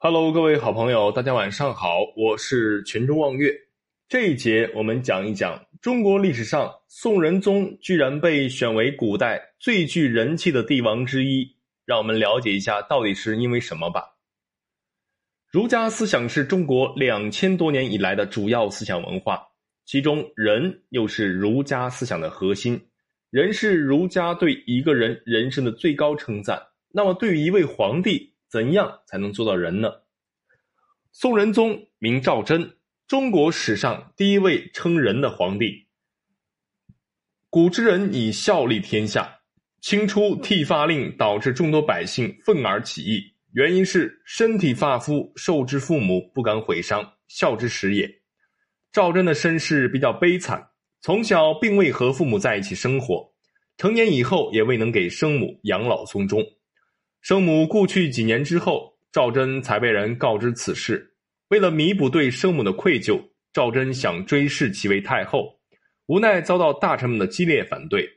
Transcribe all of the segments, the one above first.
Hello，各位好朋友，大家晚上好，我是群中望月。这一节我们讲一讲中国历史上宋仁宗居然被选为古代最具人气的帝王之一，让我们了解一下到底是因为什么吧。儒家思想是中国两千多年以来的主要思想文化，其中仁又是儒家思想的核心。仁是儒家对一个人人生的最高称赞。那么，对于一位皇帝，怎样才能做到仁呢？宋仁宗名赵祯，中国史上第一位称仁的皇帝。古之人以孝立天下，清初剃发令导致众多百姓愤而起义，原因是身体发肤受之父母，不敢毁伤，孝之始也。赵祯的身世比较悲惨，从小并未和父母在一起生活，成年以后也未能给生母养老送终。生母故去几年之后，赵祯才被人告知此事。为了弥补对生母的愧疚，赵祯想追谥其为太后，无奈遭到大臣们的激烈反对。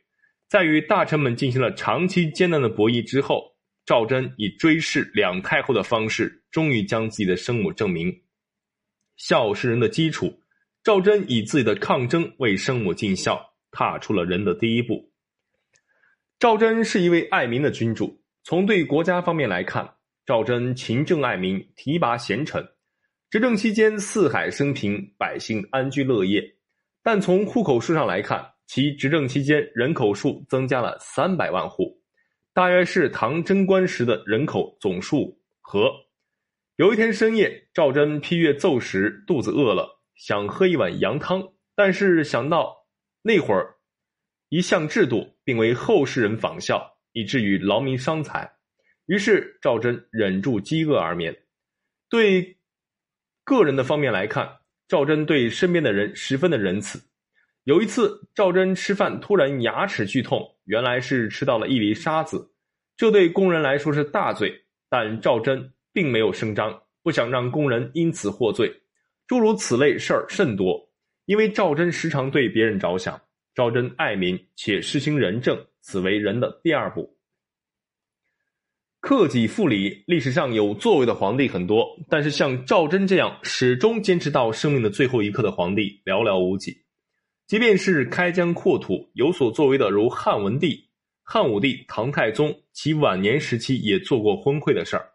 在与大臣们进行了长期艰难的博弈之后，赵祯以追谥两太后的方式，终于将自己的生母证明。孝是人的基础，赵祯以自己的抗争为生母尽孝，踏出了人的第一步。赵祯是一位爱民的君主。从对国家方面来看，赵祯勤政爱民，提拔贤臣，执政期间四海升平，百姓安居乐业。但从户口数上来看，其执政期间人口数增加了三百万户，大约是唐贞观时的人口总数和。有一天深夜，赵祯批阅奏时，肚子饿了，想喝一碗羊汤，但是想到那会儿一项制度，并为后世人仿效。以至于劳民伤财，于是赵祯忍住饥饿而眠。对个人的方面来看，赵祯对身边的人十分的仁慈。有一次，赵祯吃饭突然牙齿剧痛，原来是吃到了一粒沙子，这对工人来说是大罪，但赵祯并没有声张，不想让工人因此获罪。诸如此类事儿甚多，因为赵祯时常对别人着想。赵祯爱民且施行仁政，此为人的第二步。克己复礼，历史上有作为的皇帝很多，但是像赵祯这样始终坚持到生命的最后一刻的皇帝寥寥无几。即便是开疆扩土有所作为的，如汉文帝、汉武帝、唐太宗，其晚年时期也做过昏聩的事儿。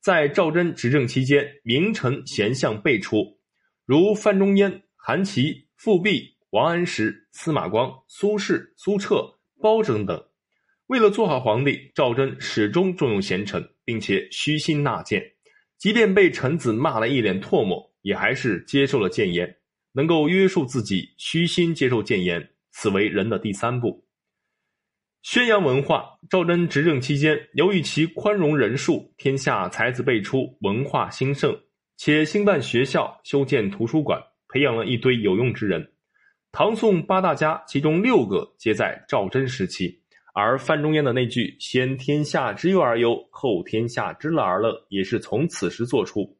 在赵祯执政期间，名臣贤相辈出，如范仲淹、韩琦、富弼。王安石、司马光、苏轼、苏辙、包拯等，为了做好皇帝，赵祯始终重用贤臣，并且虚心纳谏，即便被臣子骂了一脸唾沫，也还是接受了谏言，能够约束自己，虚心接受谏言，此为人的第三步。宣扬文化，赵祯执政期间，由于其宽容仁恕，天下才子辈出，文化兴盛，且兴办学校、修建图书馆，培养了一堆有用之人。唐宋八大家，其中六个皆在赵祯时期，而范仲淹的那句“先天下之忧而忧，后天下之乐而乐”也是从此时做出。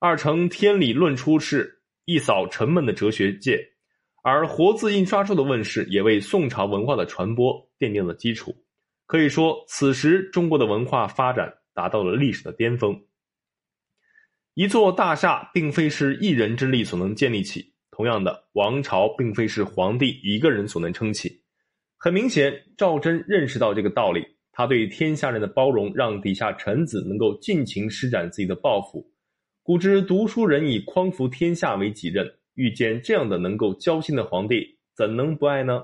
二程天理论出世，一扫沉闷的哲学界，而活字印刷术的问世，也为宋朝文化的传播奠定了基础。可以说，此时中国的文化发展达到了历史的巅峰。一座大厦，并非是一人之力所能建立起。同样的，王朝并非是皇帝一个人所能撑起。很明显，赵祯认识到这个道理，他对天下人的包容，让底下臣子能够尽情施展自己的抱负。古之读书人以匡扶天下为己任，遇见这样的能够交心的皇帝，怎能不爱呢？